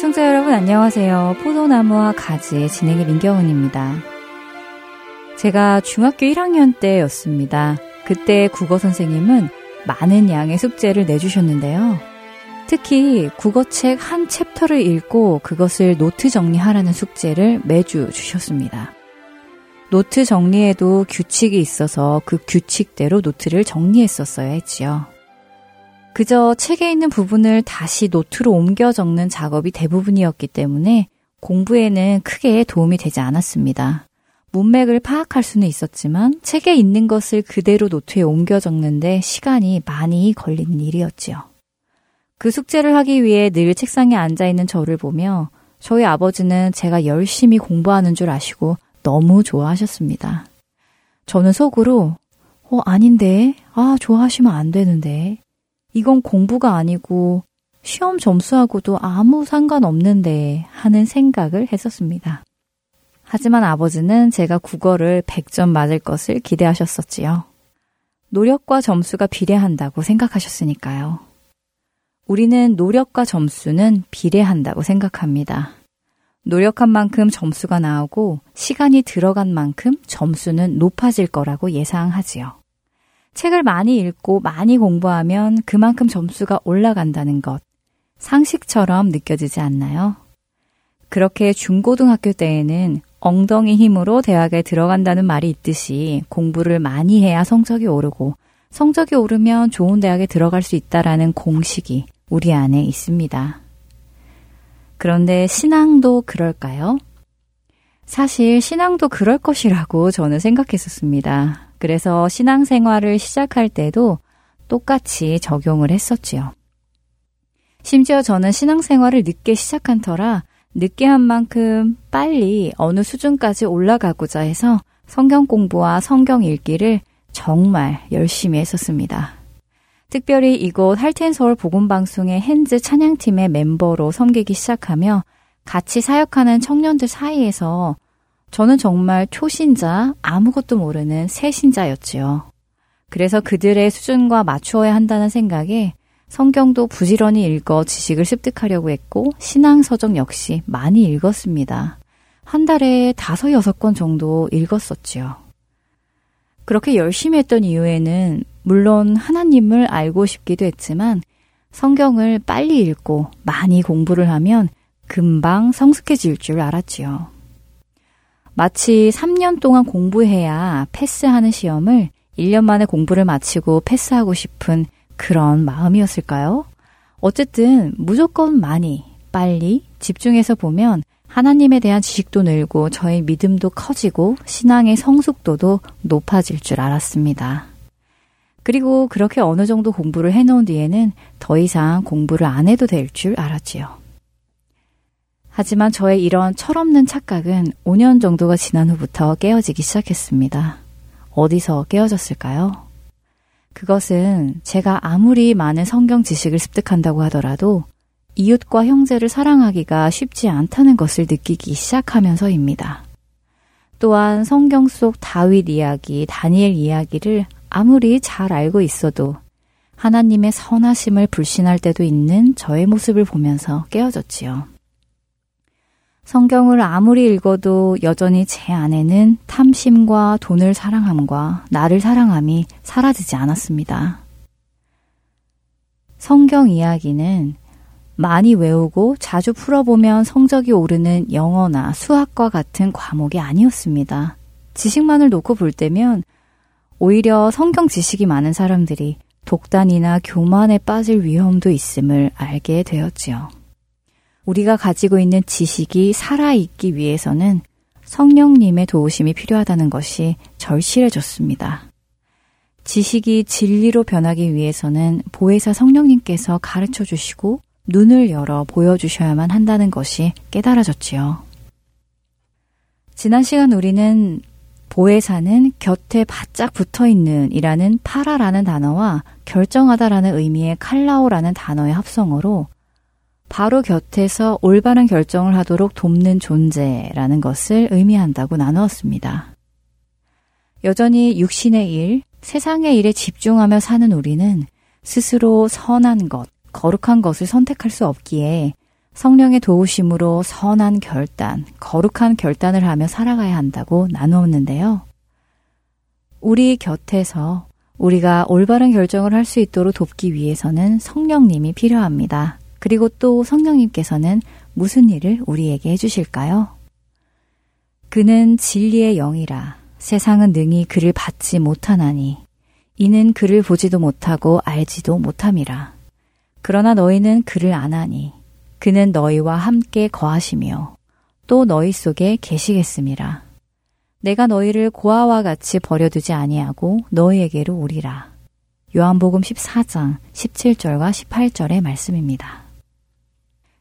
애청자 여러분 안녕하세요. 포도나무와 가지의 진행의 민경은입니다. 제가 중학교 1학년 때였습니다. 그때 국어 선생님은 많은 양의 숙제를 내주셨는데요. 특히 국어책 한 챕터를 읽고 그것을 노트 정리하라는 숙제를 매주 주셨습니다. 노트 정리에도 규칙이 있어서 그 규칙대로 노트를 정리했었어야 했지요. 그저 책에 있는 부분을 다시 노트로 옮겨 적는 작업이 대부분이었기 때문에 공부에는 크게 도움이 되지 않았습니다. 문맥을 파악할 수는 있었지만 책에 있는 것을 그대로 노트에 옮겨 적는데 시간이 많이 걸리는 일이었지요. 그 숙제를 하기 위해 늘 책상에 앉아 있는 저를 보며 저희 아버지는 제가 열심히 공부하는 줄 아시고 너무 좋아하셨습니다. 저는 속으로, 어, 아닌데, 아, 좋아하시면 안 되는데, 이건 공부가 아니고 시험 점수하고도 아무 상관없는데 하는 생각을 했었습니다. 하지만 아버지는 제가 국어를 100점 맞을 것을 기대하셨었지요. 노력과 점수가 비례한다고 생각하셨으니까요. 우리는 노력과 점수는 비례한다고 생각합니다. 노력한 만큼 점수가 나오고 시간이 들어간 만큼 점수는 높아질 거라고 예상하지요. 책을 많이 읽고 많이 공부하면 그만큼 점수가 올라간다는 것. 상식처럼 느껴지지 않나요? 그렇게 중고등학교 때에는 엉덩이 힘으로 대학에 들어간다는 말이 있듯이 공부를 많이 해야 성적이 오르고 성적이 오르면 좋은 대학에 들어갈 수 있다라는 공식이 우리 안에 있습니다. 그런데 신앙도 그럴까요? 사실 신앙도 그럴 것이라고 저는 생각했었습니다. 그래서 신앙생활을 시작할 때도 똑같이 적용을 했었지요. 심지어 저는 신앙생활을 늦게 시작한 터라 늦게 한 만큼 빨리 어느 수준까지 올라가고자 해서 성경 공부와 성경 읽기를 정말 열심히 했었습니다. 특별히 이곳 할텐서울 복음방송의 핸즈 찬양팀의 멤버로 섬기기 시작하며 같이 사역하는 청년들 사이에서 저는 정말 초신자, 아무것도 모르는 새신자였지요. 그래서 그들의 수준과 맞추어야 한다는 생각에 성경도 부지런히 읽어 지식을 습득하려고 했고 신앙서적 역시 많이 읽었습니다. 한 달에 다섯 여섯 권 정도 읽었었지요. 그렇게 열심히 했던 이유에는 물론 하나님을 알고 싶기도 했지만 성경을 빨리 읽고 많이 공부를 하면 금방 성숙해질 줄 알았지요. 마치 3년 동안 공부해야 패스하는 시험을 1년 만에 공부를 마치고 패스하고 싶은 그런 마음이었을까요? 어쨌든 무조건 많이, 빨리, 집중해서 보면 하나님에 대한 지식도 늘고 저의 믿음도 커지고 신앙의 성숙도도 높아질 줄 알았습니다. 그리고 그렇게 어느 정도 공부를 해놓은 뒤에는 더 이상 공부를 안 해도 될 줄 알았지요. 하지만 저의 이런 철없는 착각은 5년 정도가 지난 후부터 깨어지기 시작했습니다. 어디서 깨어졌을까요? 그것은 제가 아무리 많은 성경 지식을 습득한다고 하더라도 이웃과 형제를 사랑하기가 쉽지 않다는 것을 느끼기 시작하면서입니다. 또한 성경 속 다윗 이야기, 다니엘 이야기를 아무리 잘 알고 있어도 하나님의 선하심을 불신할 때도 있는 저의 모습을 보면서 깨어졌지요. 성경을 아무리 읽어도 여전히 제 안에는 탐심과 돈을 사랑함과 나를 사랑함이 사라지지 않았습니다. 성경 이야기는 많이 외우고 자주 풀어보면 성적이 오르는 영어나 수학과 같은 과목이 아니었습니다. 지식만을 놓고 볼 때면 오히려 성경 지식이 많은 사람들이 독단이나 교만에 빠질 위험도 있음을 알게 되었지요. 우리가 가지고 있는 지식이 살아있기 위해서는 성령님의 도우심이 필요하다는 것이 절실해졌습니다. 지식이 진리로 변하기 위해서는 보혜사 성령님께서 가르쳐 주시고 눈을 열어 보여주셔야만 한다는 것이 깨달아졌지요. 지난 시간 우리는 보혜사는 곁에 바짝 붙어 있는 이라는 파라라는 단어와 결정하다라는 의미의 칼라오라는 단어의 합성어로 바로 곁에서 올바른 결정을 하도록 돕는 존재라는 것을 의미한다고 나누었습니다. 여전히 육신의 일, 세상의 일에 집중하며 사는 우리는 스스로 선한 것, 거룩한 것을 선택할 수 없기에 성령의 도우심으로 선한 결단, 거룩한 결단을 하며 살아가야 한다고 나누었는데요. 우리 곁에서 우리가 올바른 결정을 할 수 있도록 돕기 위해서는 성령님이 필요합니다. 그리고 또 성령님께서는 무슨 일을 우리에게 해주실까요? 그는 진리의 영이라 세상은 능히 그를 받지 못하나니 이는 그를 보지도 못하고 알지도 못함이라. 그러나 너희는 그를 안하니 그는 너희와 함께 거하시며 또 너희 속에 계시겠습니다. 내가 너희를 고아와 같이 버려두지 아니하고 너희에게로 오리라. 요한복음 14장 17절과 18절의 말씀입니다.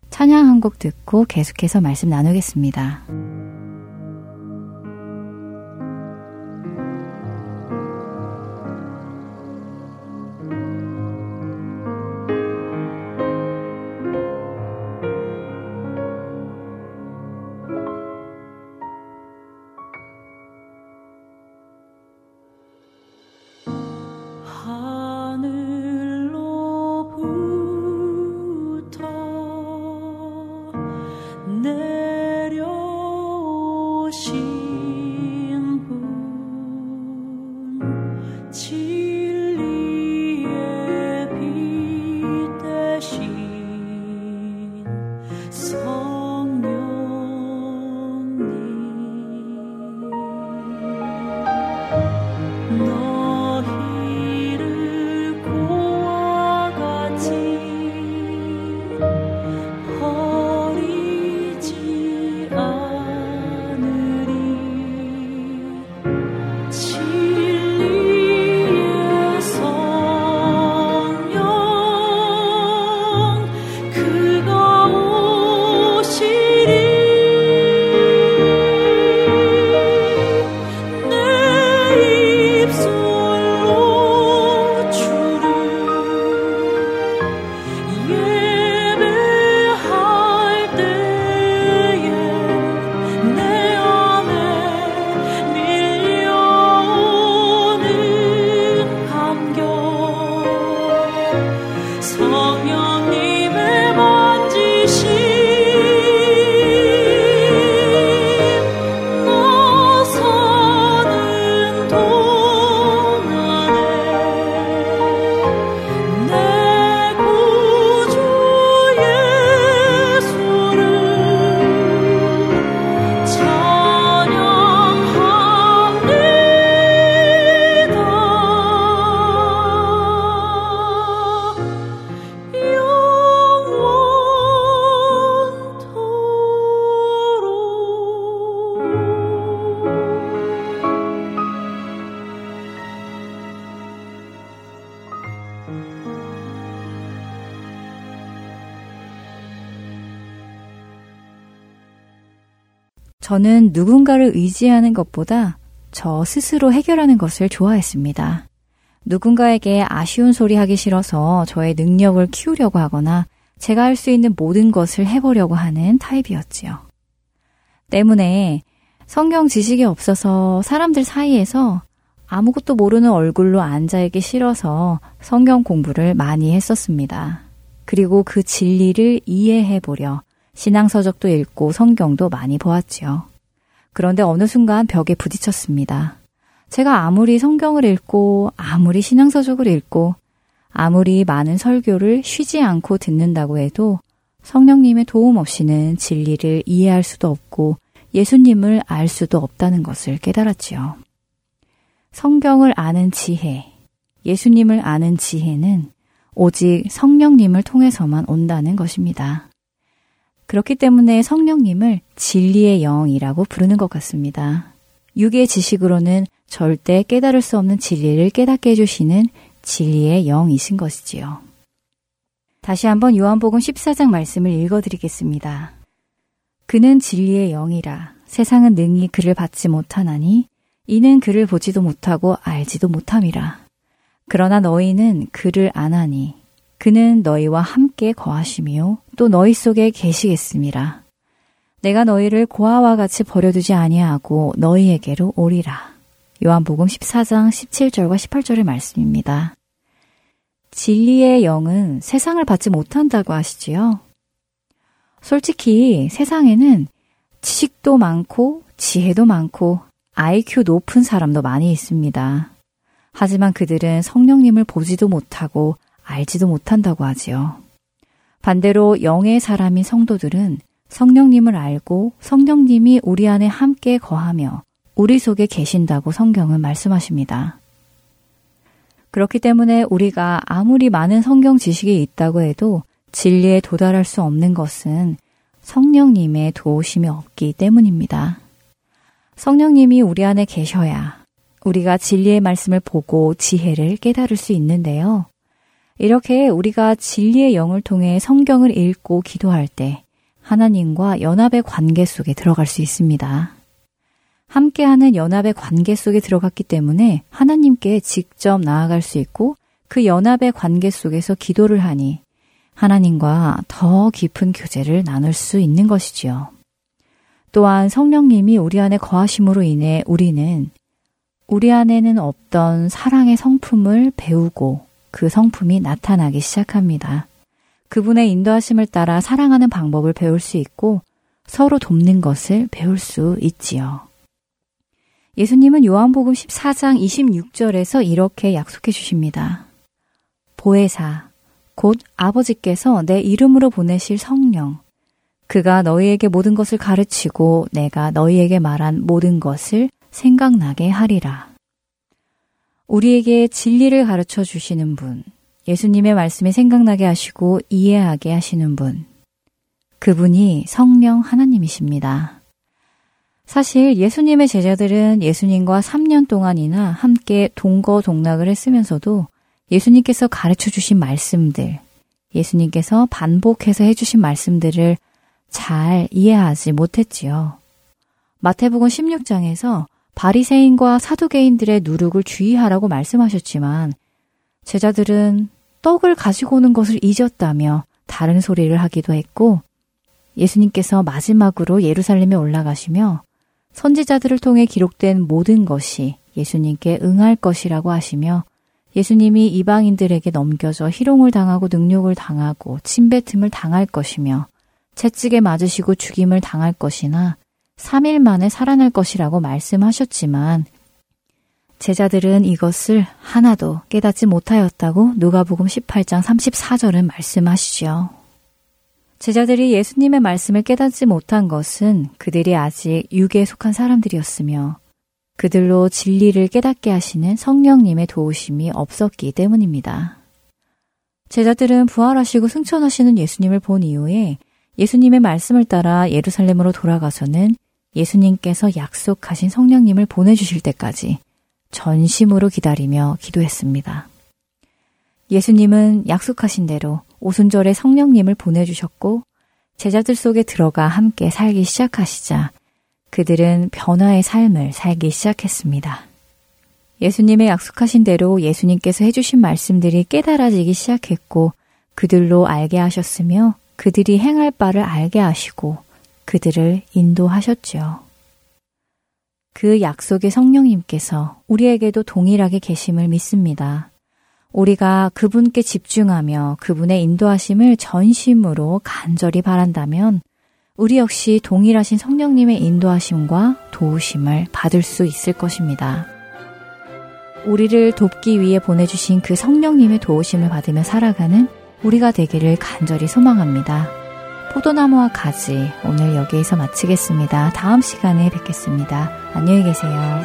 찬양 한 곡 듣고 계속해서 말씀 나누겠습니다. 저는 누군가를 의지하는 것보다 저 스스로 해결하는 것을 좋아했습니다. 누군가에게 아쉬운 소리 하기 싫어서 저의 능력을 키우려고 하거나 제가 할 수 있는 모든 것을 해보려고 하는 타입이었지요. 때문에 성경 지식이 없어서 사람들 사이에서 아무것도 모르는 얼굴로 앉아있기 싫어서 성경 공부를 많이 했었습니다. 그리고 그 진리를 이해해 보려 신앙서적도 읽고 성경도 많이 보았지요. 그런데 어느 순간 벽에 부딪혔습니다. 제가 아무리 성경을 읽고 아무리 신앙서적을 읽고 아무리 많은 설교를 쉬지 않고 듣는다고 해도 성령님의 도움 없이는 진리를 이해할 수도 없고 예수님을 알 수도 없다는 것을 깨달았지요. 성경을 아는 지혜, 예수님을 아는 지혜는 오직 성령님을 통해서만 온다는 것입니다. 그렇기 때문에 성령님을 진리의 영이라고 부르는 것 같습니다. 육의 지식으로는 절대 깨달을 수 없는 진리를 깨닫게 해주시는 진리의 영이신 것이지요. 다시 한번 요한복음 14장 말씀을 읽어드리겠습니다. 그는 진리의 영이라 세상은 능히 그를 받지 못하나니 이는 그를 보지도 못하고 알지도 못함이라. 그러나 너희는 그를 안하니 그는 너희와 함께 거하시며 또 너희 속에 계시겠습니다. 내가 너희를 고아와 같이 버려두지 아니하고 너희에게로 오리라. 요한복음 14장 17절과 18절의 말씀입니다. 진리의 영은 세상을 받지 못한다고 하시지요. 솔직히 세상에는 지식도 많고 지혜도 많고 IQ 높은 사람도 많이 있습니다. 하지만 그들은 성령님을 보지도 못하고 알지도 못한다고 하지요. 반대로 영의 사람인 성도들은 성령님을 알고 성령님이 우리 안에 함께 거하며 우리 속에 계신다고 성경은 말씀하십니다. 그렇기 때문에 우리가 아무리 많은 성경 지식이 있다고 해도 진리에 도달할 수 없는 것은 성령님의 도우심이 없기 때문입니다. 성령님이 우리 안에 계셔야 우리가 진리의 말씀을 보고 지혜를 깨달을 수 있는데요. 이렇게 우리가 진리의 영을 통해 성경을 읽고 기도할 때 하나님과 연합의 관계 속에 들어갈 수 있습니다. 함께하는 연합의 관계 속에 들어갔기 때문에 하나님께 직접 나아갈 수 있고 그 연합의 관계 속에서 기도를 하니 하나님과 더 깊은 교제를 나눌 수 있는 것이지요. 또한 성령님이 우리 안에 거하심으로 인해 우리는 우리 안에는 없던 사랑의 성품을 배우고 그 성품이 나타나기 시작합니다. 그분의 인도하심을 따라 사랑하는 방법을 배울 수 있고 서로 돕는 것을 배울 수 있지요. 예수님은 요한복음 14장 26절에서 이렇게 약속해 주십니다. 보혜사, 곧 아버지께서 내 이름으로 보내실 성령, 그가 너희에게 모든 것을 가르치고 내가 너희에게 말한 모든 것을 생각나게 하리라. 우리에게 진리를 가르쳐 주시는 분, 예수님의 말씀이 생각나게 하시고 이해하게 하시는 분, 그분이 성령 하나님이십니다. 사실 예수님의 제자들은 예수님과 3년 동안이나 함께 동거동락을 했으면서도 예수님께서 가르쳐 주신 말씀들, 예수님께서 반복해서 해주신 말씀들을 잘 이해하지 못했지요. 마태복음 16장에서 바리새인과 사두개인들의 누룩을 주의하라고 말씀하셨지만 제자들은 떡을 가지고 오는 것을 잊었다며 다른 소리를 하기도 했고 예수님께서 마지막으로 예루살렘에 올라가시며 선지자들을 통해 기록된 모든 것이 예수님께 응할 것이라고 하시며 예수님이 이방인들에게 넘겨져 희롱을 당하고 능욕을 당하고 침뱉음을 당할 것이며 채찍에 맞으시고 죽임을 당할 것이나 3일 만에 살아날 것이라고 말씀하셨지만 제자들은 이것을 하나도 깨닫지 못하였다고 누가복음 18장 34절은 말씀하시죠. 제자들이 예수님의 말씀을 깨닫지 못한 것은 그들이 아직 육에 속한 사람들이었으며 그들로 진리를 깨닫게 하시는 성령님의 도우심이 없었기 때문입니다. 제자들은 부활하시고 승천하시는 예수님을 본 이후에 예수님의 말씀을 따라 예루살렘으로 돌아가서는 예수님께서 약속하신 성령님을 보내주실 때까지 전심으로 기다리며 기도했습니다. 예수님은 약속하신 대로 오순절에 성령님을 보내주셨고 제자들 속에 들어가 함께 살기 시작하시자 그들은 변화의 삶을 살기 시작했습니다. 예수님의 약속하신 대로 예수님께서 해주신 말씀들이 깨달아지기 시작했고 그들로 알게 하셨으며 그들이 행할 바를 알게 하시고 그들을 인도하셨지요. 그 약속의 성령님께서 우리에게도 동일하게 계심을 믿습니다. 우리가 그분께 집중하며 그분의 인도하심을 전심으로 간절히 바란다면 우리 역시 동일하신 성령님의 인도하심과 도우심을 받을 수 있을 것입니다. 우리를 돕기 위해 보내주신 그 성령님의 도우심을 받으며 살아가는 우리가 되기를 간절히 소망합니다. 포도나무와 가지 오늘 여기에서 마치겠습니다. 다음 시간에 뵙겠습니다. 안녕히 계세요.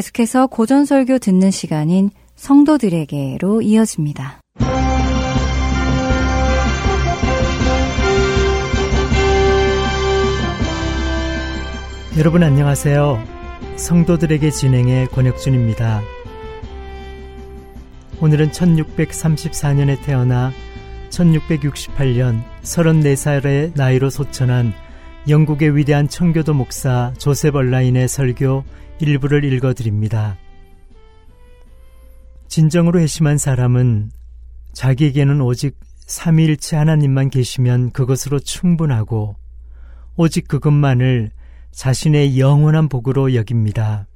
계속해서 고전설교 듣는 시간인 성도들에게로 이어집니다. 여러분 안녕하세요. 성도들에게 진행의 권혁준입니다. 오늘은 1634년에 태어나 1668년 34살의 나이로 소천한 영국의 위대한 청교도 목사 조셉 얼라인의 설교 일부를 읽어 드립니다. 진정으로 회심한 사람은 자기에게는 오직 삼위일체 하나님만 계시면 그것으로 충분하고 오직 그것만을 자신의 영원한 복으로 여깁니다.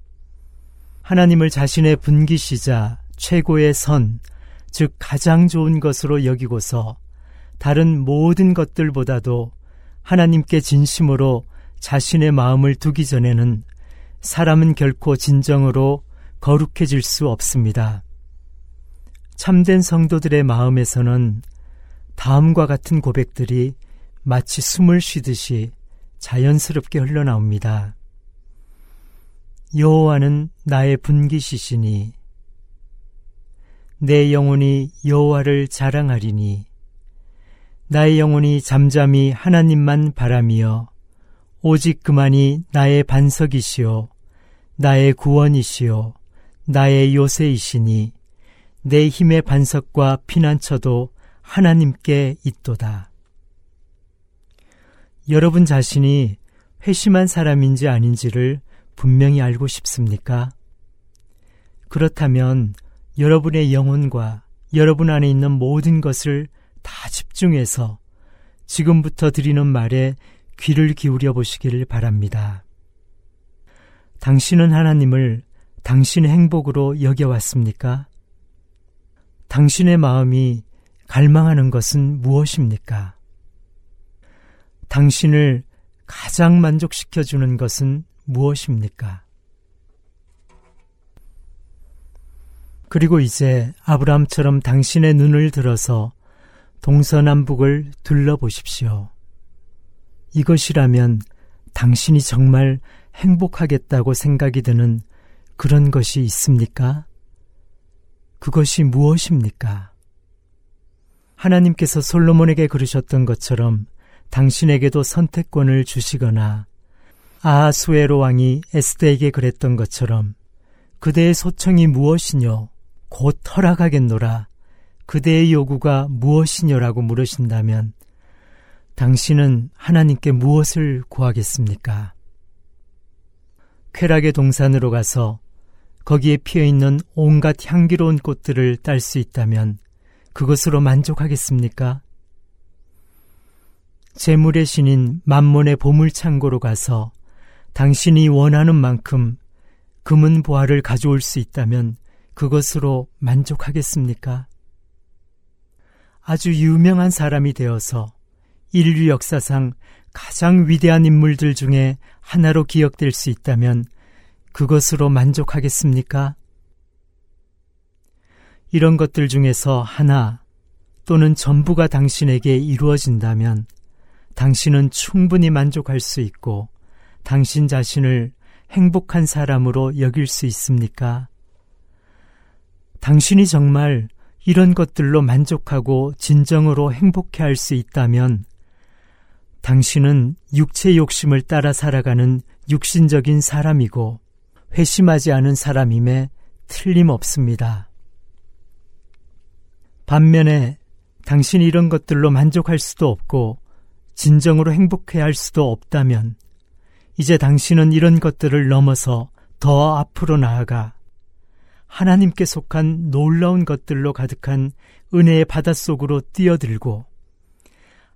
하나님을 자신의 분기시자 최고의 선, 즉 가장 좋은 것으로 여기고서 다른 모든 것들보다도 하나님께 진심으로 자신의 마음을 두기 전에는 사람은 결코 진정으로 거룩해질 수 없습니다. 참된 성도들의 마음에서는 다음과 같은 고백들이 마치 숨을 쉬듯이 자연스럽게 흘러나옵니다. 여호와는 나의 분기시시니 내 영혼이 여호와를 자랑하리니 나의 영혼이 잠잠히 하나님만 바라며 오직 그만이 나의 반석이시요 나의 구원이시요 나의 요새이시니 내 힘의 반석과 피난처도 하나님께 있도다. 여러분 자신이 회심한 사람인지 아닌지를 분명히 알고 싶습니까? 그렇다면 여러분의 영혼과 여러분 안에 있는 모든 것을 다 집중해서 지금부터 드리는 말에 귀를 기울여 보시기를 바랍니다. 당신은 하나님을 당신의 행복으로 여겨왔습니까? 당신의 마음이 갈망하는 것은 무엇입니까? 당신을 가장 만족시켜주는 것은 무엇입니까? 그리고 이제 아브라함처럼 당신의 눈을 들어서 동서남북을 둘러보십시오. 이것이라면 당신이 정말 행복하겠다고 생각이 드는 그런 것이 있습니까? 그것이 무엇입니까? 하나님께서 솔로몬에게 그러셨던 것처럼 당신에게도 선택권을 주시거나 아하수에로 왕이 에스더에게 그랬던 것처럼 그대의 소청이 무엇이뇨? 곧 허락하겠노라. 그대의 요구가 무엇이뇨라고 물으신다면 당신은 하나님께 무엇을 구하겠습니까? 쾌락의 동산으로 가서 거기에 피어 있는 온갖 향기로운 꽃들을 딸 수 있다면 그것으로 만족하겠습니까? 재물의 신인 만몬의 보물창고로 가서 당신이 원하는 만큼 금은 보화를 가져올 수 있다면 그것으로 만족하겠습니까? 아주 유명한 사람이 되어서 인류 역사상 가장 위대한 인물들 중에 하나로 기억될 수 있다면 그것으로 만족하겠습니까? 이런 것들 중에서 하나 또는 전부가 당신에게 이루어진다면 당신은 충분히 만족할 수 있고 당신 자신을 행복한 사람으로 여길 수 있습니까? 당신이 정말 이런 것들로 만족하고 진정으로 행복해 할 수 있다면 당신은 육체 욕심을 따라 살아가는 육신적인 사람이고 회심하지 않은 사람임에 틀림없습니다. 반면에 당신이 이런 것들로 만족할 수도 없고 진정으로 행복해 할 수도 없다면 이제 당신은 이런 것들을 넘어서 더 앞으로 나아가 하나님께 속한 놀라운 것들로 가득한 은혜의 바닷속으로 뛰어들고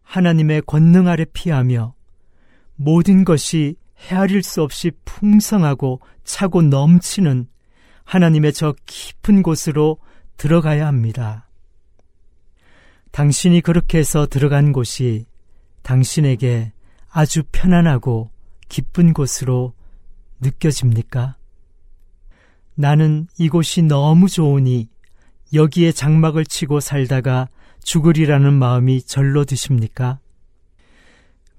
하나님의 권능 아래 피하며 모든 것이 헤아릴 수 없이 풍성하고 차고 넘치는 하나님의 저 깊은 곳으로 들어가야 합니다. 당신이 그렇게 해서 들어간 곳이 당신에게 아주 편안하고 기쁜 곳으로 느껴집니까? 나는 이곳이 너무 좋으니 여기에 장막을 치고 살다가 죽으리라는 마음이 절로 드십니까?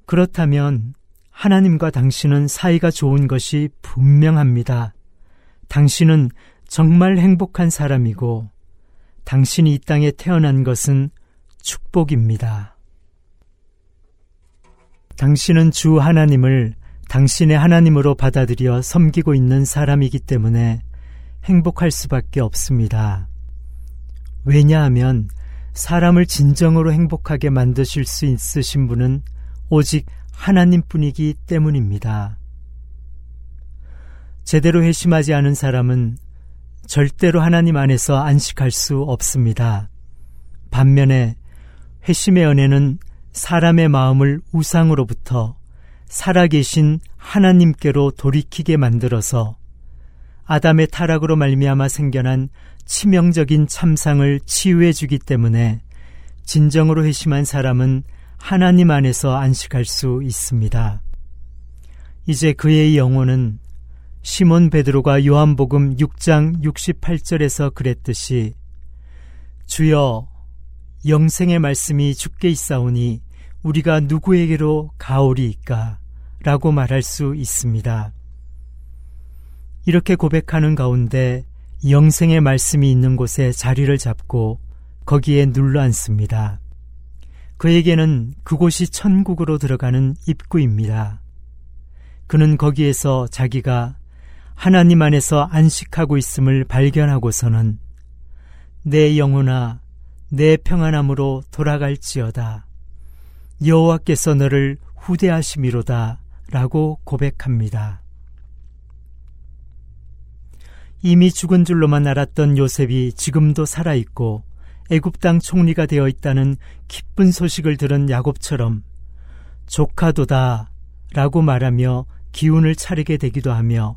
그렇다면 하나님과 당신은 사이가 좋은 것이 분명합니다. 당신은 정말 행복한 사람이고 당신이 이 땅에 태어난 것은 축복입니다. 당신은 주 하나님을 당신의 하나님으로 받아들여 섬기고 있는 사람이기 때문에 행복할 수밖에 없습니다. 왜냐하면 사람을 진정으로 행복하게 만드실 수 있으신 분은 오직 하나님뿐이기 때문입니다. 제대로 회심하지 않은 사람은 절대로 하나님 안에서 안식할 수 없습니다. 반면에 회심의 은혜는 사람의 마음을 우상으로부터 살아계신 하나님께로 돌이키게 만들어서 아담의 타락으로 말미암아 생겨난 치명적인 참상을 치유해 주기 때문에 진정으로 회심한 사람은 하나님 안에서 안식할 수 있습니다. 이제 그의 영혼은 시몬 베드로가 요한복음 6장 68절에서 그랬듯이 주여 영생의 말씀이 죽게 있사오니 우리가 누구에게로 가오리이까? 라고 말할 수 있습니다. 이렇게 고백하는 가운데 영생의 말씀이 있는 곳에 자리를 잡고 거기에 눌러 앉습니다. 그에게는 그곳이 천국으로 들어가는 입구입니다. 그는 거기에서 자기가 하나님 안에서 안식하고 있음을 발견하고서는 내 영혼아 내 평안함으로 돌아갈지어다. 여호와께서 너를 후대하심이로다 라고 고백합니다. 이미 죽은 줄로만 알았던 요셉이 지금도 살아있고 애굽 땅 총리가 되어 있다는 기쁜 소식을 들은 야곱처럼 조카도다 라고 말하며 기운을 차리게 되기도 하며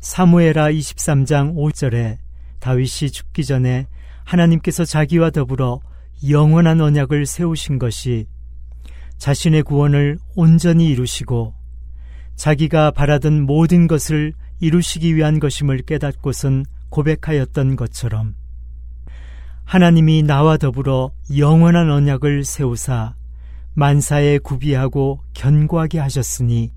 사무에라 23장 5절에 다윗이 죽기 전에 하나님께서 자기와 더불어 영원한 언약을 세우신 것이 자신의 구원을 온전히 이루시고 자기가 바라던 모든 것을 이루시기 위한 것임을 깨닫고선 고백하였던 것처럼 하나님이 나와 더불어 영원한 언약을 세우사 만사에 구비하고 견고하게 하셨으니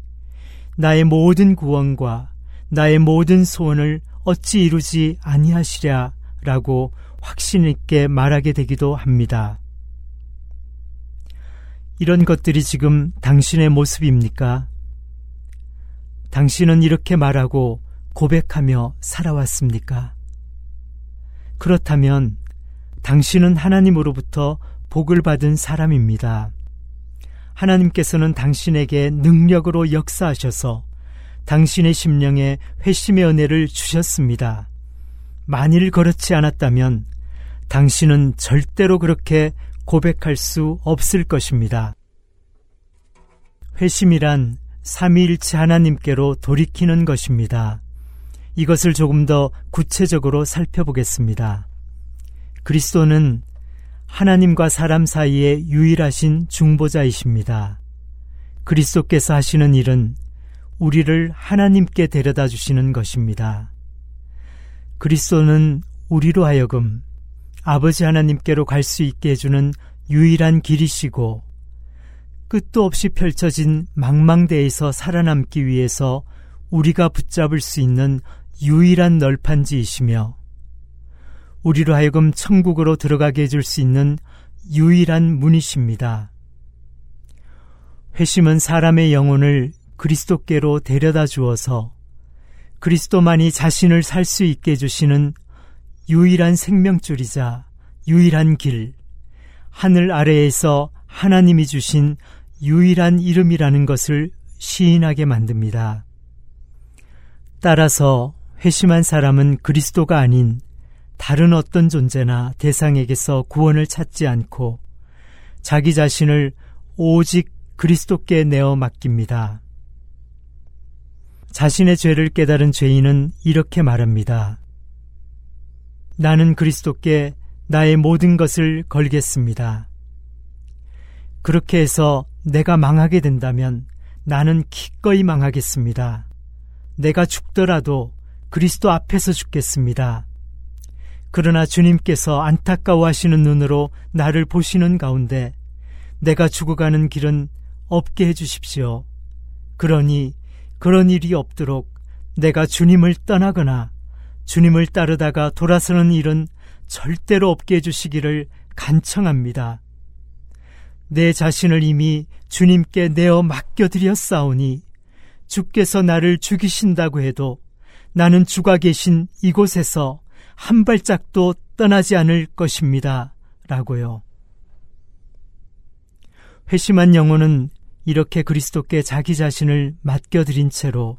나의 모든 구원과 나의 모든 소원을 어찌 이루지 아니하시랴 라고 확신 있게 말하게 되기도 합니다. 이런 것들이 지금 당신의 모습입니까? 당신은 이렇게 말하고 고백하며 살아왔습니까? 그렇다면 당신은 하나님으로부터 복을 받은 사람입니다. 하나님께서는 당신에게 능력으로 역사하셔서 당신의 심령에 회심의 은혜를 주셨습니다. 만일 그렇지 않았다면 당신은 절대로 그렇게 고백할 수 없을 것입니다. 회심이란 삼위일체 하나님께로 돌이키는 것입니다. 이것을 조금 더 구체적으로 살펴보겠습니다. 그리스도는 하나님과 사람 사이에 유일하신 중보자이십니다. 그리스도께서 하시는 일은 우리를 하나님께 데려다 주시는 것입니다. 그리스도는 우리로 하여금 아버지 하나님께로 갈 수 있게 해주는 유일한 길이시고 끝도 없이 펼쳐진 망망대에서 살아남기 위해서 우리가 붙잡을 수 있는 유일한 널판지이시며 우리로 하여금 천국으로 들어가게 해줄 수 있는 유일한 문이십니다. 회심은 사람의 영혼을 그리스도께로 데려다 주어서 그리스도만이 자신을 살 수 있게 해주시는 유일한 생명줄이자 유일한 길, 하늘 아래에서 하나님이 주신 유일한 이름이라는 것을 시인하게 만듭니다. 따라서 회심한 사람은 그리스도가 아닌 다른 어떤 존재나 대상에게서 구원을 찾지 않고 자기 자신을 오직 그리스도께 내어 맡깁니다. 자신의 죄를 깨달은 죄인은 이렇게 말합니다. 나는 그리스도께 나의 모든 것을 걸겠습니다. 그렇게 해서 내가 망하게 된다면 나는 기꺼이 망하겠습니다. 내가 죽더라도 그리스도 앞에서 죽겠습니다. 그러나 주님께서 안타까워하시는 눈으로 나를 보시는 가운데 내가 죽어가는 길은 없게 해주십시오. 그러니 그런 일이 없도록 내가 주님을 떠나거나 주님을 따르다가 돌아서는 일은 절대로 없게 해주시기를 간청합니다. 내 자신을 이미 주님께 내어 맡겨드렸사오니 주께서 나를 죽이신다고 해도 나는 죽어 계신 이곳에서 한 발짝도 떠나지 않을 것입니다. 라고요. 회심한 영혼은 이렇게 그리스도께 자기 자신을 맡겨드린 채로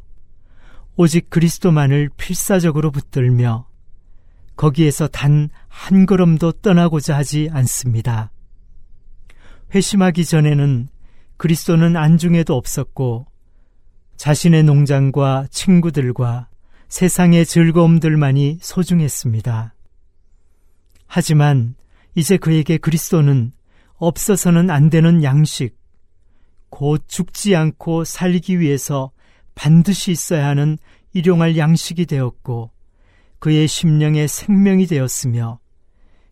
오직 그리스도만을 필사적으로 붙들며 거기에서 단 한 걸음도 떠나고자 하지 않습니다. 회심하기 전에는 그리스도는 안중에도 없었고 자신의 농장과 친구들과 세상의 즐거움들만이 소중했습니다. 하지만 이제 그에게 그리스도는 없어서는 안 되는 양식, 곧 죽지 않고 살기 위해서 반드시 있어야 하는 일용할 양식이 되었고 그의 심령의 생명이 되었으며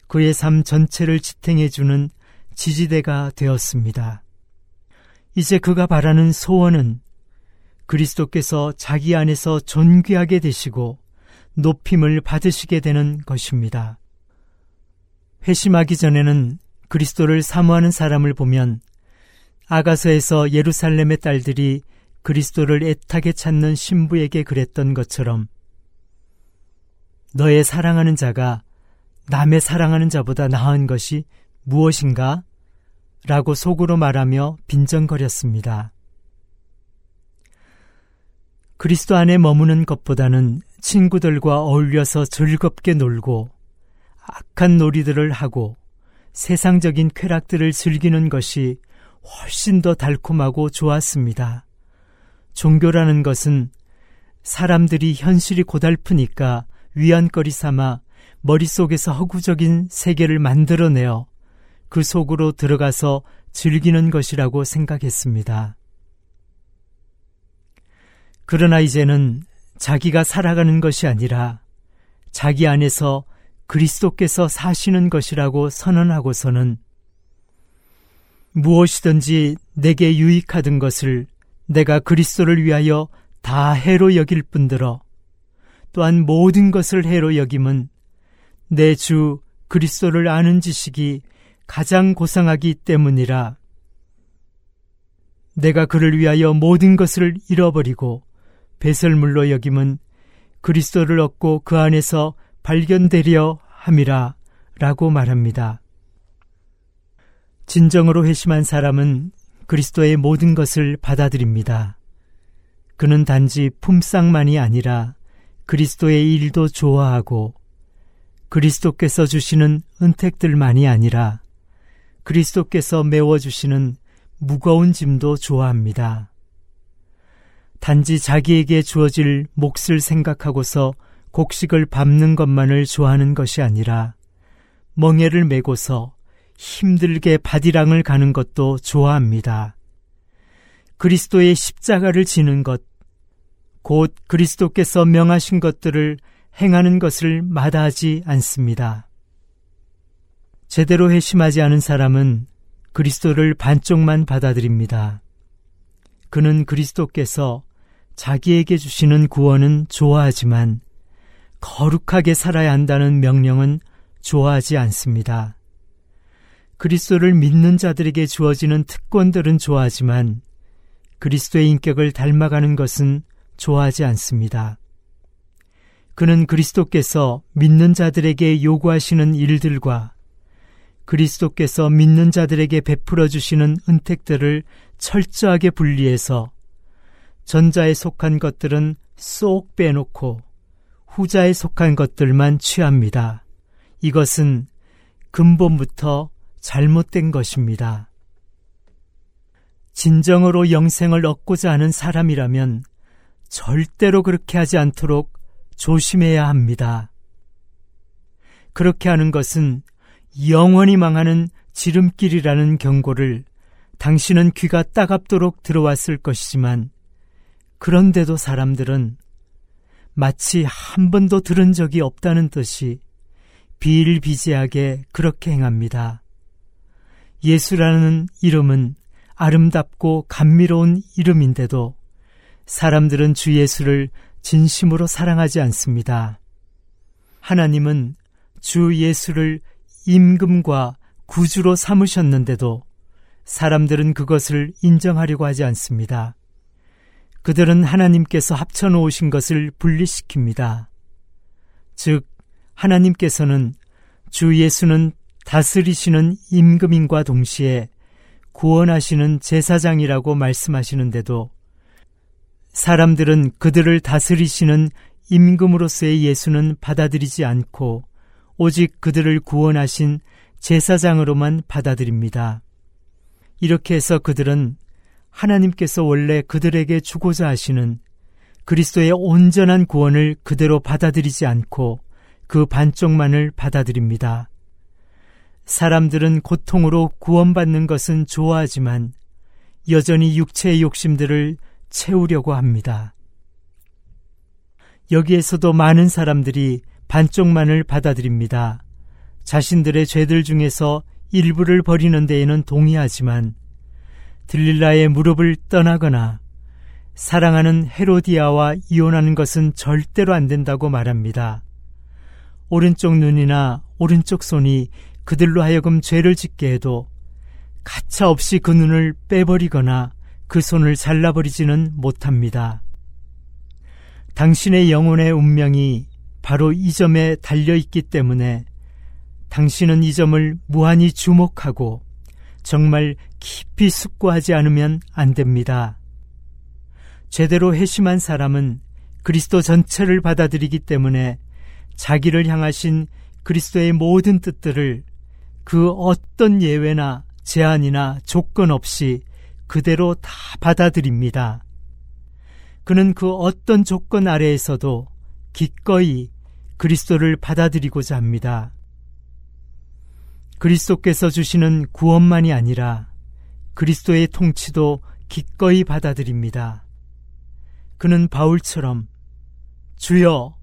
그의 삶 전체를 지탱해주는 지지대가 되었습니다. 이제 그가 바라는 소원은 그리스도께서 자기 안에서 존귀하게 되시고 높임을 받으시게 되는 것입니다. 회심하기 전에는 그리스도를 사모하는 사람을 보면 아가서에서 예루살렘의 딸들이 그리스도를 애타게 찾는 신부에게 그랬던 것처럼 너의 사랑하는 자가 남의 사랑하는 자보다 나은 것이 무엇인가? 라고 속으로 말하며 빈정거렸습니다. 그리스도 안에 머무는 것보다는 친구들과 어울려서 즐겁게 놀고 악한 놀이들을 하고 세상적인 쾌락들을 즐기는 것이 훨씬 더 달콤하고 좋았습니다. 종교라는 것은 사람들이 현실이 고달프니까 위안거리 삼아 머릿속에서 허구적인 세계를 만들어내어 그 속으로 들어가서 즐기는 것이라고 생각했습니다. 그러나 이제는 자기가 살아가는 것이 아니라 자기 안에서 그리스도께서 사시는 것이라고 선언하고서는 무엇이든지 내게 유익하던 것을 내가 그리스도를 위하여 다 해로 여길 뿐더러 또한 모든 것을 해로 여김은 내 주 그리스도를 아는 지식이 가장 고상하기 때문이라 내가 그를 위하여 모든 것을 잃어버리고 배설물로 여김은 그리스도를 얻고 그 안에서 발견되려 함이라 라고 말합니다. 진정으로 회심한 사람은 그리스도의 모든 것을 받아들입니다. 그는 단지 품삯만이 아니라 그리스도의 일도 좋아하고 그리스도께서 주시는 은택들만이 아니라 그리스도께서 메워주시는 무거운 짐도 좋아합니다. 단지 자기에게 주어질 몫을 생각하고서 곡식을 밟는 것만을 좋아하는 것이 아니라 멍에를 메고서 힘들게 바디랑을 가는 것도 좋아합니다. 그리스도의 십자가를 지는 것, 곧 그리스도께서 명하신 것들을 행하는 것을 마다하지 않습니다. 제대로 회심하지 않은 사람은 그리스도를 반쪽만 받아들입니다. 그는 그리스도께서 자기에게 주시는 구원은 좋아하지만 거룩하게 살아야 한다는 명령은 좋아하지 않습니다. 그리스도를 믿는 자들에게 주어지는 특권들은 좋아하지만 그리스도의 인격을 닮아가는 것은 좋아하지 않습니다. 그는 그리스도께서 믿는 자들에게 요구하시는 일들과 그리스도께서 믿는 자들에게 베풀어 주시는 은택들을 철저하게 분리해서 전자에 속한 것들은 쏙 빼놓고 후자에 속한 것들만 취합니다. 이것은 근본부터 잘못된 것입니다. 진정으로 영생을 얻고자 하는 사람이라면 절대로 그렇게 하지 않도록 조심해야 합니다. 그렇게 하는 것은 영원히 망하는 지름길이라는 경고를 당신은 귀가 따갑도록 들어왔을 것이지만 그런데도 사람들은 마치 한 번도 들은 적이 없다는 듯이 비일비재하게 그렇게 행합니다. 예수라는 이름은 아름답고 감미로운 이름인데도 사람들은 주 예수를 진심으로 사랑하지 않습니다. 하나님은 주 예수를 임금과 구주로 삼으셨는데도 사람들은 그것을 인정하려고 하지 않습니다. 그들은 하나님께서 합쳐놓으신 것을 분리시킵니다. 즉, 하나님께서는 주 예수는 다스리시는 임금인과 동시에 구원하시는 제사장이라고 말씀하시는데도 사람들은 그들을 다스리시는 임금으로서의 예수는 받아들이지 않고 오직 그들을 구원하신 제사장으로만 받아들입니다. 이렇게 해서 그들은 하나님께서 원래 그들에게 주고자 하시는 그리스도의 온전한 구원을 그대로 받아들이지 않고 그 반쪽만을 받아들입니다. 사람들은 고통으로 구원받는 것은 좋아하지만 여전히 육체의 욕심들을 채우려고 합니다. 여기에서도 많은 사람들이 반쪽만을 받아들입니다. 자신들의 죄들 중에서 일부를 버리는 데에는 동의하지만 들릴라의 무릎을 떠나거나 사랑하는 헤로디아와 이혼하는 것은 절대로 안 된다고 말합니다. 오른쪽 눈이나 오른쪽 손이 그들로 하여금 죄를 짓게 해도 가차 없이 그 눈을 빼버리거나 그 손을 잘라버리지는 못합니다. 당신의 영혼의 운명이 바로 이 점에 달려 있기 때문에 당신은 이 점을 무한히 주목하고 정말 깊이 숙고하지 않으면 안 됩니다. 제대로 회심한 사람은 그리스도 전체를 받아들이기 때문에 자기를 향하신 그리스도의 모든 뜻들을 그 어떤 예외나 제한이나 조건 없이 그대로 다 받아들입니다. 그는 그 어떤 조건 아래에서도 기꺼이 그리스도를 받아들이고자 합니다. 그리스도께서 주시는 구원만이 아니라 그리스도의 통치도 기꺼이 받아들입니다. 그는 바울처럼 주여,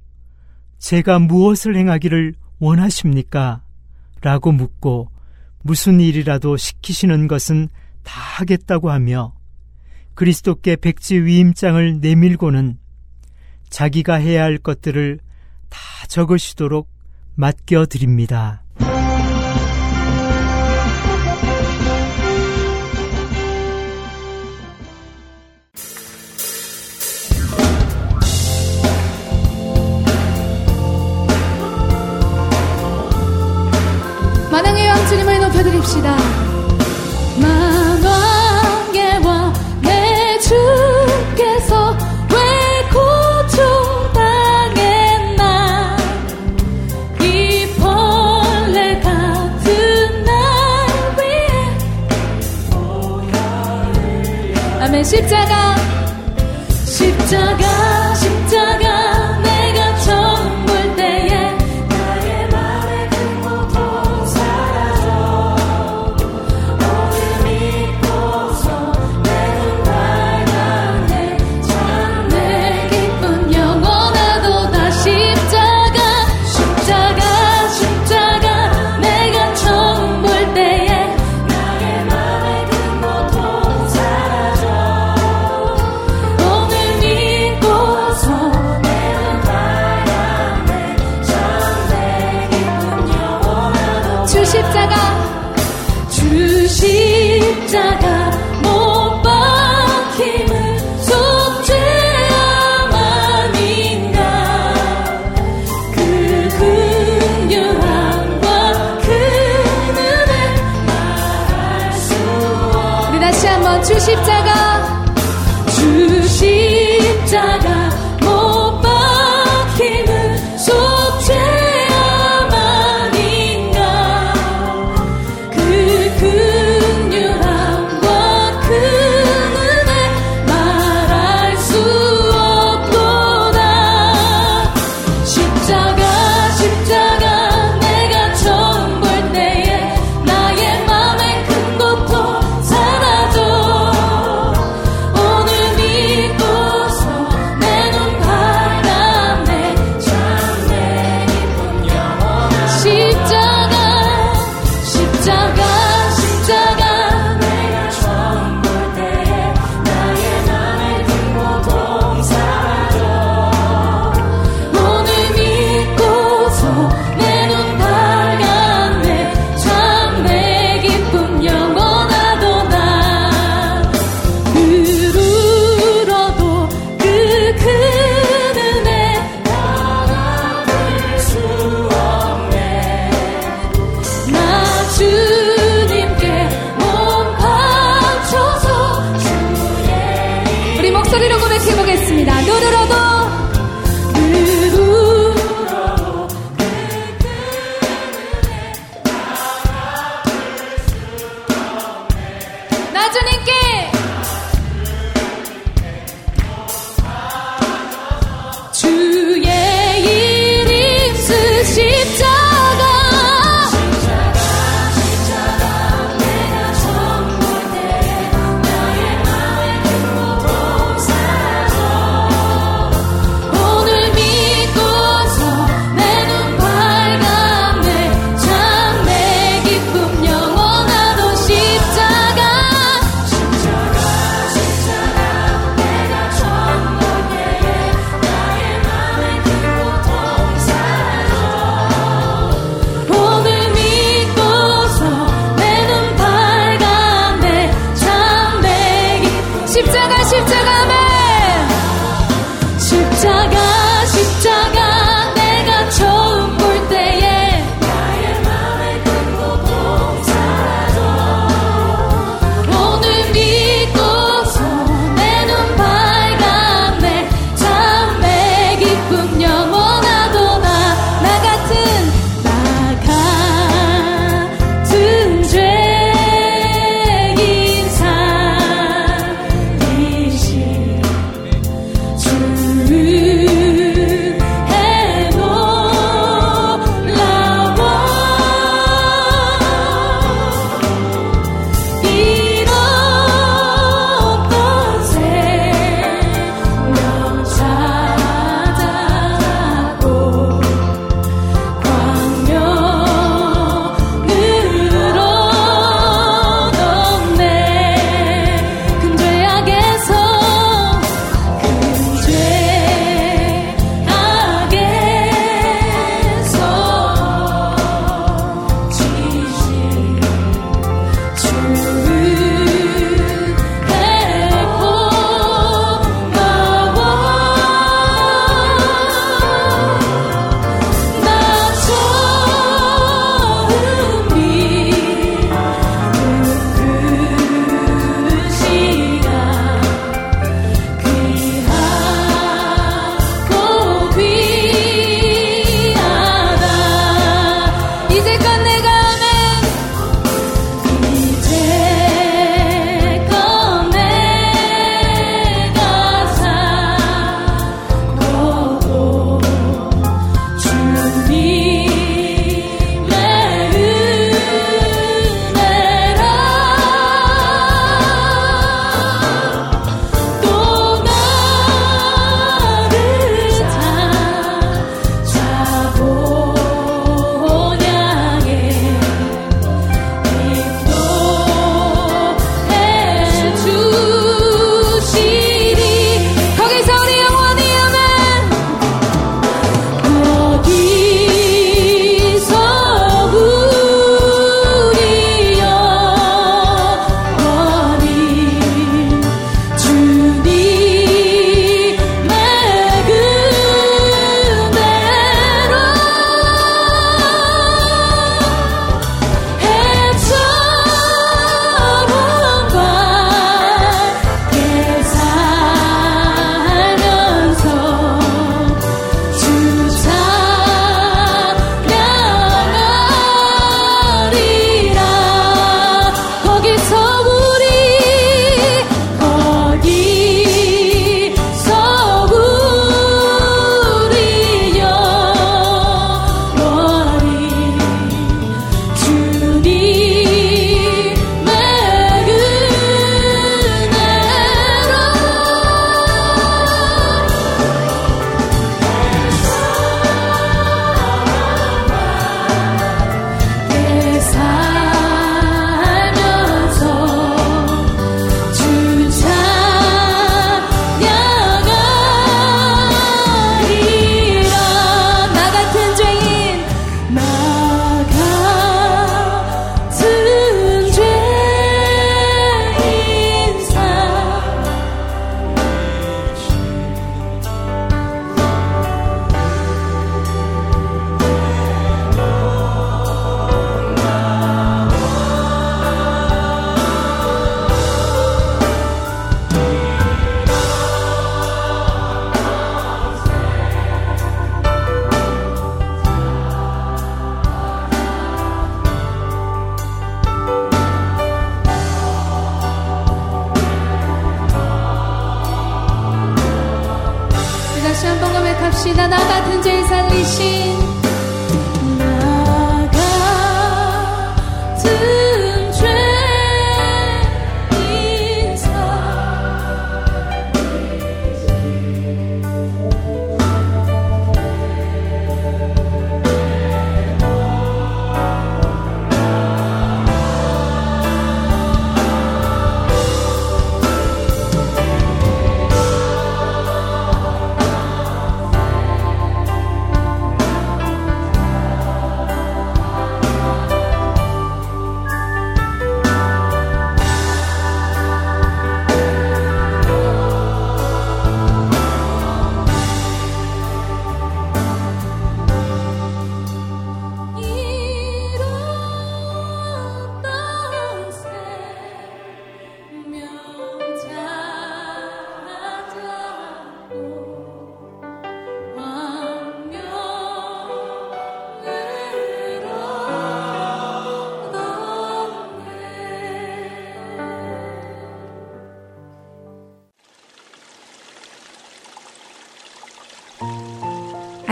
제가 무엇을 행하기를 원하십니까? 라고 묻고 무슨 일이라도 시키시는 것은 다 하겠다고 하며 그리스도께 백지 위임장을 내밀고는 자기가 해야 할 것들을 다 적으시도록 맡겨드립니다. 만왕의 왕 주님을 높여드립시다. 십자가 십자가. 같이 해보겠습니다. 누르러도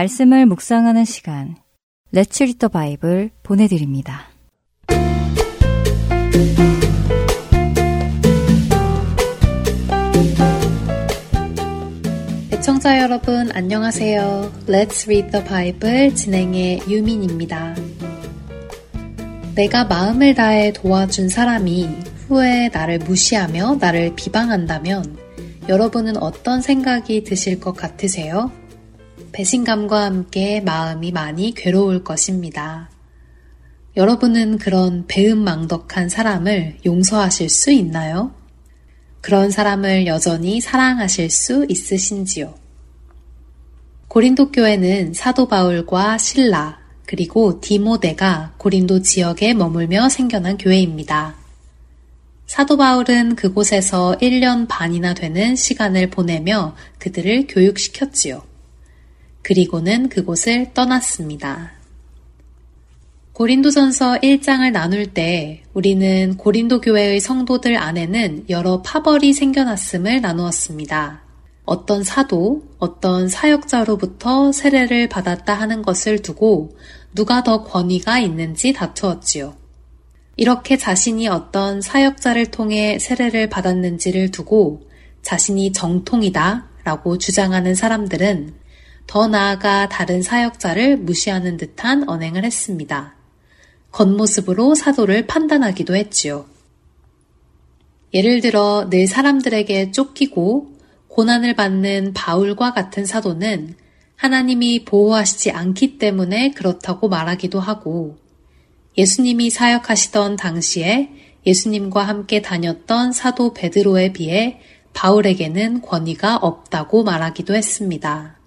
말씀을 묵상하는 시간, Read the Bible 보내드립니다. 애청자 여러분 안녕하세요. Let's Read the Bible 진행의 유민입니다. 내가 마음을 다해 도와준 사람이 후에 나를 무시하며 나를 비방한다면 여러분은 어떤 생각이 드실 것 같으세요? 배신감과 함께 마음이 많이 괴로울 것입니다. 여러분은 그런 배은망덕한 사람을 용서하실 수 있나요? 그런 사람을 여전히 사랑하실 수 있으신지요? 고린도 교회는 사도 바울과 신라 그리고 디모데가 고린도 지역에 머물며 생겨난 교회입니다. 사도 바울은 그곳에서 1년 반이나 되는 시간을 보내며 그들을 교육시켰지요. 그리고는 그곳을 떠났습니다. 고린도전서 1장을 나눌 때 우리는 고린도 교회의 성도들 안에는 여러 파벌이 생겨났음을 나누었습니다. 어떤 사도, 어떤 사역자로부터 세례를 받았다 하는 것을 두고 누가 더 권위가 있는지 다투었지요. 이렇게 자신이 어떤 사역자를 통해 세례를 받았는지를 두고 자신이 정통이다 라고 주장하는 사람들은 더 나아가 다른 사역자를 무시하는 듯한 언행을 했습니다. 겉모습으로 사도를 판단하기도 했지요. 예를 들어 늘 사람들에게 쫓기고 고난을 받는 바울과 같은 사도는 하나님이 보호하시지 않기 때문에 그렇다고 말하기도 하고 예수님이 사역하시던 당시에 예수님과 함께 다녔던 사도 베드로에 비해 바울에게는 권위가 없다고 말하기도 했습니다.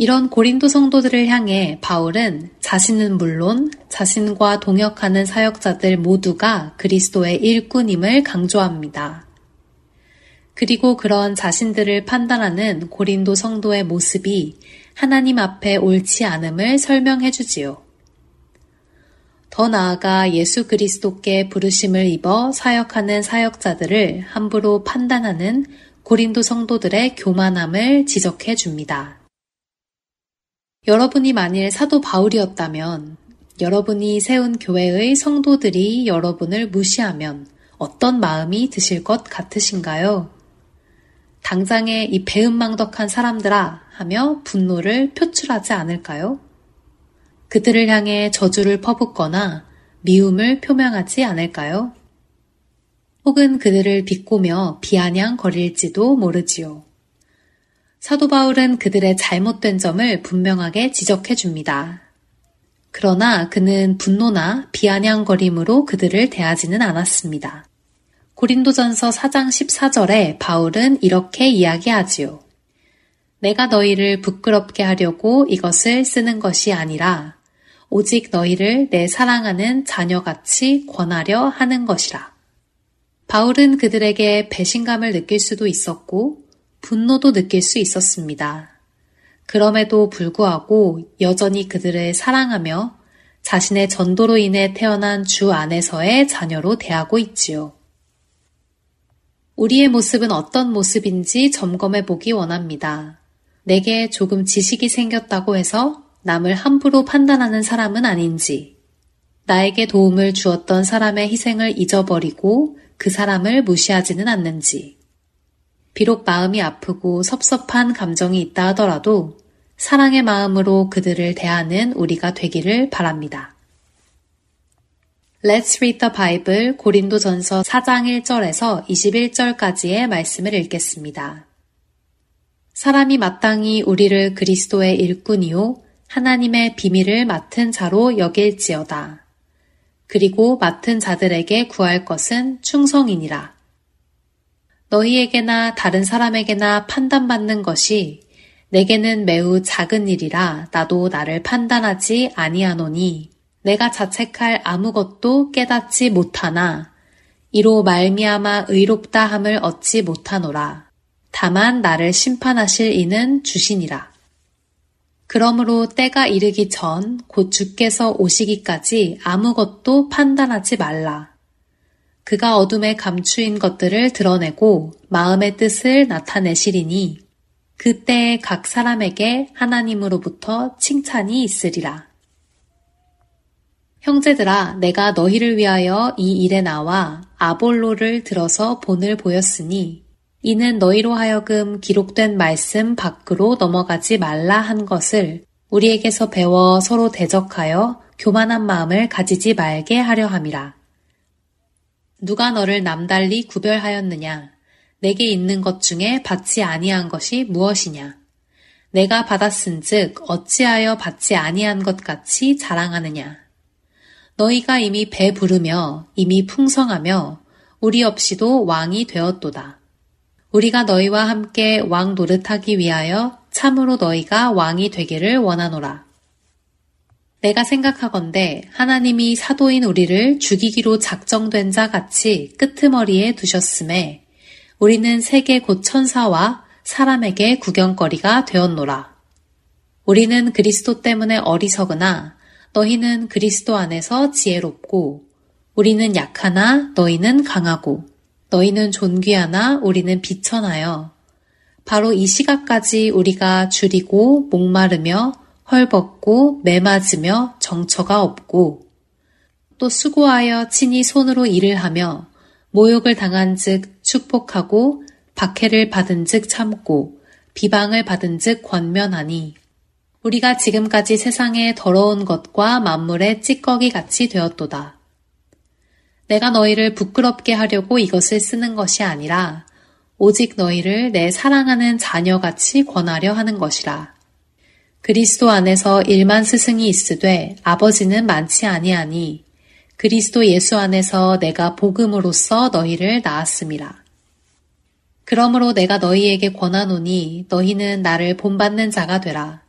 이런 고린도 성도들을 향해 바울은 자신은 물론 자신과 동역하는 사역자들 모두가 그리스도의 일꾼임을 강조합니다. 그리고 그런 자신들을 판단하는 고린도 성도의 모습이 하나님 앞에 옳지 않음을 설명해 주지요. 더 나아가 예수 그리스도께 부르심을 입어 사역하는 사역자들을 함부로 판단하는 고린도 성도들의 교만함을 지적해 줍니다. 여러분이 만일 사도 바울이었다면 여러분이 세운 교회의 성도들이 여러분을 무시하면 어떤 마음이 드실 것 같으신가요? 당장에 이 배은망덕한 사람들아 하며 분노를 표출하지 않을까요? 그들을 향해 저주를 퍼붓거나 미움을 표명하지 않을까요? 혹은 그들을 비꼬며 비아냥거릴지도 모르지요. 사도 바울은 그들의 잘못된 점을 분명하게 지적해 줍니다. 그러나 그는 분노나 비아냥거림으로 그들을 대하지는 않았습니다. 고린도전서 4장 14절에 바울은 이렇게 이야기하지요. 내가 너희를 부끄럽게 하려고 이것을 쓰는 것이 아니라 오직 너희를 내 사랑하는 자녀같이 권하려 하는 것이라. 바울은 그들에게 배신감을 느낄 수도 있었고 분노도 느낄 수 있었습니다. 그럼에도 불구하고 여전히 그들을 사랑하며 자신의 전도로 인해 태어난 주 안에서의 자녀로 대하고 있지요. 우리의 모습은 어떤 모습인지 점검해 보기 원합니다. 내게 조금 지식이 생겼다고 해서 남을 함부로 판단하는 사람은 아닌지, 나에게 도움을 주었던 사람의 희생을 잊어버리고 그 사람을 무시하지는 않는지, 비록 마음이 아프고 섭섭한 감정이 있다 하더라도 사랑의 마음으로 그들을 대하는 우리가 되기를 바랍니다. Let's read the Bible 고린도 전서 4장 1절에서 21절까지의 말씀을 읽겠습니다. 사람이 마땅히 우리를 그리스도의 일꾼이요 하나님의 비밀을 맡은 자로 여길지어다. 그리고 맡은 자들에게 구할 것은 충성이니라. 너희에게나 다른 사람에게나 판단받는 것이 내게는 매우 작은 일이라 나도 나를 판단하지 아니하노니 내가 자책할 아무것도 깨닫지 못하나 이로 말미암아 의롭다 함을 얻지 못하노라. 다만 나를 심판하실 이는 주시니라. 그러므로 때가 이르기 전 곧 주께서 오시기까지 아무것도 판단하지 말라 그가 어둠에 감추인 것들을 드러내고 마음의 뜻을 나타내시리니 그때에 각 사람에게 하나님으로부터 칭찬이 있으리라. 형제들아, 내가 너희를 위하여 이 일에 나와 아볼로를 들어서 본을 보였으니 이는 너희로 하여금 기록된 말씀 밖으로 넘어가지 말라 한 것을 우리에게서 배워 서로 대적하여 교만한 마음을 가지지 말게 하려 함이라. 누가 너를 남달리 구별하였느냐? 내게 있는 것 중에 받지 아니한 것이 무엇이냐? 내가 받았은즉 어찌하여 받지 아니한 것 같이 자랑하느냐? 너희가 이미 배 부르며 이미 풍성하며 우리 없이도 왕이 되었도다. 우리가 너희와 함께 왕 노릇하기 위하여 참으로 너희가 왕이 되기를 원하노라. 내가 생각하건대 하나님이 사도인 우리를 죽이기로 작정된 자 같이 끄트머리에 두셨음에 우리는 세계 곧 천사와 사람에게 구경거리가 되었노라. 우리는 그리스도 때문에 어리석으나 너희는 그리스도 안에서 지혜롭고 우리는 약하나 너희는 강하고 너희는 존귀하나 우리는 비천하여 바로 이 시각까지 우리가 줄이고 목마르며 헐벗고 매맞으며 정처가 없고 또 수고하여 친히 손으로 일을 하며 모욕을 당한 즉 축복하고 박해를 받은 즉 참고 비방을 받은 즉 권면하니 우리가 지금까지 세상의 더러운 것과 만물의 찌꺼기 같이 되었도다. 내가 너희를 부끄럽게 하려고 이것을 쓰는 것이 아니라 오직 너희를 내 사랑하는 자녀같이 권하려 하는 것이라. 그리스도 안에서 일만 스승이 있으되 아버지는 많지 아니하니 그리스도 예수 안에서 내가 복음으로써 너희를 낳았음이라. 그러므로 내가 너희에게 권하노니 너희는 나를 본받는 자가 되라.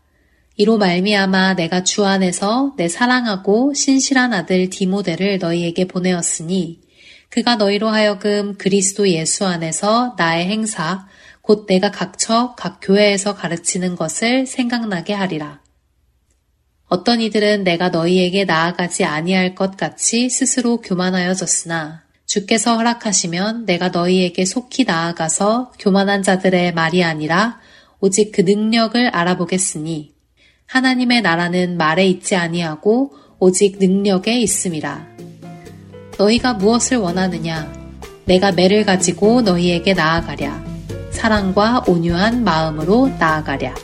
이로 말미암아 내가 주 안에서 내 사랑하고 신실한 아들 디모데를 너희에게 보내었으니 그가 너희로 하여금 그리스도 예수 안에서 나의 행사 곧 내가 각처 각 교회에서 가르치는 것을 생각나게 하리라. 어떤 이들은 내가 너희에게 나아가지 아니할 것 같이 스스로 교만하여졌으나 주께서 허락하시면 내가 너희에게 속히 나아가서 교만한 자들의 말이 아니라 오직 그 능력을 알아보겠으니 하나님의 나라는 말에 있지 아니하고 오직 능력에 있음이라. 너희가 무엇을 원하느냐? 내가 매를 가지고 너희에게 나아가랴. 사랑과 온유한 마음으로 나아가랴.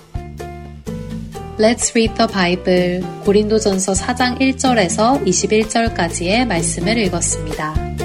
Let's read the Bible. 고린도전서 4장 1절에서 21절까지의 말씀을 읽었습니다.